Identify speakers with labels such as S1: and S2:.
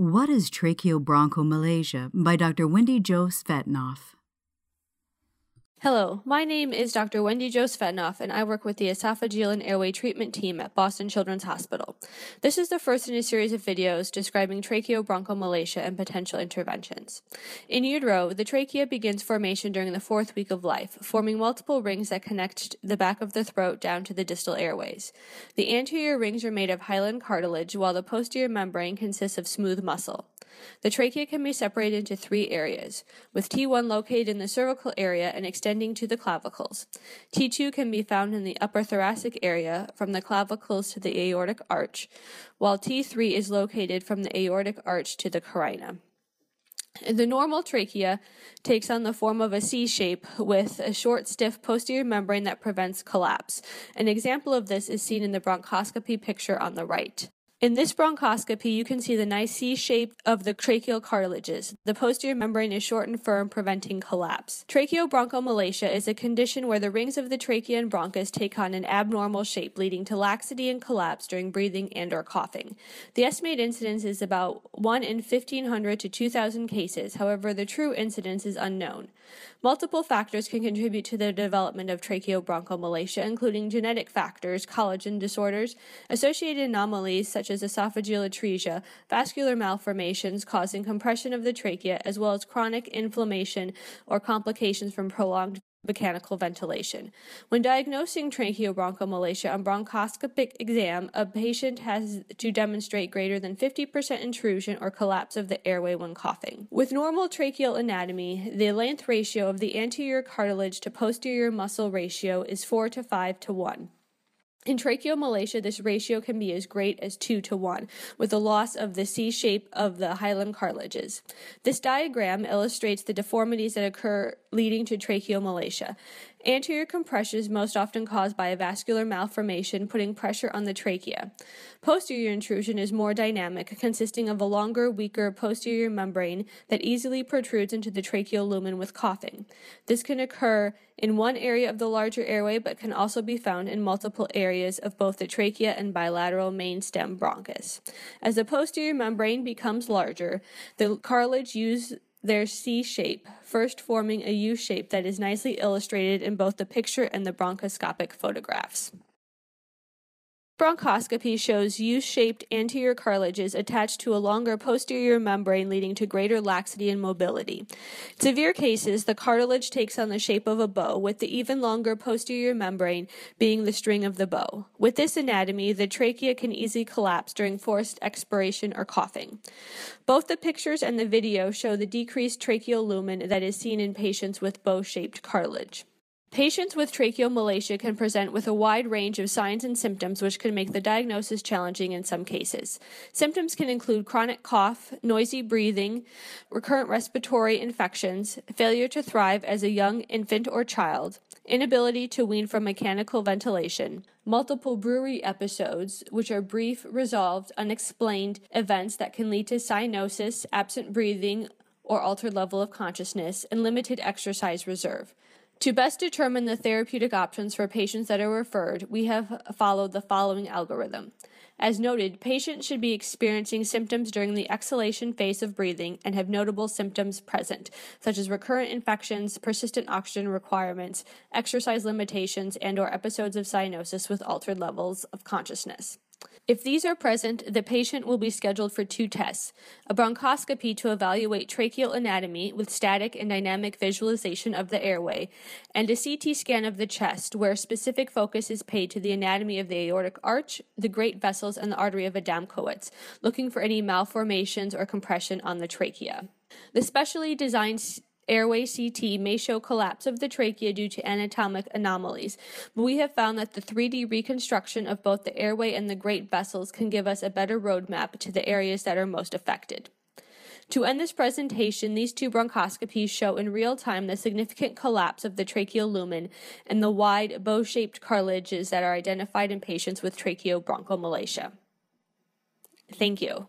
S1: What is tracheobronchomalacia by Dr. Wendy Jo Svetanoff?
S2: Hello, my name is Dr. Wendy Jo Svetanoff, and I work with the esophageal and airway treatment team at Boston Children's Hospital. This is the first in a series of videos describing tracheobronchomalacia and potential interventions. In utero, the trachea begins formation during the fourth week of life, forming multiple rings that connect the back of the throat down to the distal airways. The anterior rings are made of hyaline cartilage, while the posterior membrane consists of smooth muscle. The trachea can be separated into three areas, with T1 located in the cervical area and extending to the clavicles. T2 can be found in the upper thoracic area from the clavicles to the aortic arch, while T3 is located from the aortic arch to the carina. The normal trachea takes on the form of a C shape with a short, stiff posterior membrane that prevents collapse. An example of this is seen in the bronchoscopy picture on the right. In this bronchoscopy, you can see the nice C shape of the tracheal cartilages. The posterior membrane is short and firm, preventing collapse. Tracheobronchomalacia is a condition where the rings of the trachea and bronchus take on an abnormal shape, leading to laxity and collapse during breathing and or coughing. The estimated incidence is about 1 in 1500 to 2000 cases. However, the true incidence is unknown. Multiple factors can contribute to the development of tracheobronchomalacia, including genetic factors, collagen disorders, associated anomalies such as esophageal atresia, vascular malformations causing compression of the trachea, as well as chronic inflammation or complications from prolonged mechanical ventilation. When diagnosing tracheobronchomalacia on bronchoscopic exam, a patient has to demonstrate greater than 50% intrusion or collapse of the airway when coughing. With normal tracheal anatomy, the length ratio of the anterior cartilage to posterior muscle ratio is 4 to 5 to 1. In tracheomalacia, this ratio can be as great as 2 to 1, with a loss of the C shape of the hyaline cartilages. This diagram illustrates the deformities that occur leading to tracheomalacia. Anterior compression is most often caused by a vascular malformation putting pressure on the trachea. Posterior intrusion is more dynamic, consisting of a longer, weaker posterior membrane that easily protrudes into the tracheal lumen with coughing. This can occur in one area of the larger airway but can also be found in multiple areas of both the trachea and bilateral main stem bronchus. As the posterior membrane becomes larger, the cartilage use their C shape, first forming a U shape that is nicely illustrated in both the picture and the bronchoscopic photographs. Bronchoscopy shows U-shaped anterior cartilages attached to a longer posterior membrane leading to greater laxity and mobility. In severe cases, the cartilage takes on the shape of a bow, with the even longer posterior membrane being the string of the bow. With this anatomy, the trachea can easily collapse during forced expiration or coughing. Both the pictures and the video show the decreased tracheal lumen that is seen in patients with bow-shaped cartilage. Patients with tracheomalacia can present with a wide range of signs and symptoms which can make the diagnosis challenging in some cases. Symptoms can include chronic cough, noisy breathing, recurrent respiratory infections, failure to thrive as a young infant or child, inability to wean from mechanical ventilation, multiple BRUE episodes, which are brief, resolved, unexplained events that can lead to cyanosis, absent breathing, or altered level of consciousness, and limited exercise reserve. To best determine the therapeutic options for patients that are referred, we have followed the following algorithm. As noted, patients should be experiencing symptoms during the exhalation phase of breathing and have notable symptoms present, such as recurrent infections, persistent oxygen requirements, exercise limitations, and or episodes of cyanosis with altered levels of consciousness. If these are present, the patient will be scheduled for two tests a bronchoscopy to evaluate tracheal anatomy with static and dynamic visualization of the airway, and a CT scan of the chest, where specific focus is paid to the anatomy of the aortic arch, the great vessels, and the artery of Adamkiewicz, looking for any malformations or compression on the trachea. The specially designed airway CT may show collapse of the trachea due to anatomic anomalies, but we have found that the 3D reconstruction of both the airway and the great vessels can give us a better roadmap to the areas that are most affected. To end this presentation, these two bronchoscopies show in real time the significant collapse of the tracheal lumen and the wide bow-shaped cartilages that are identified in patients with tracheobronchomalacia. Thank you.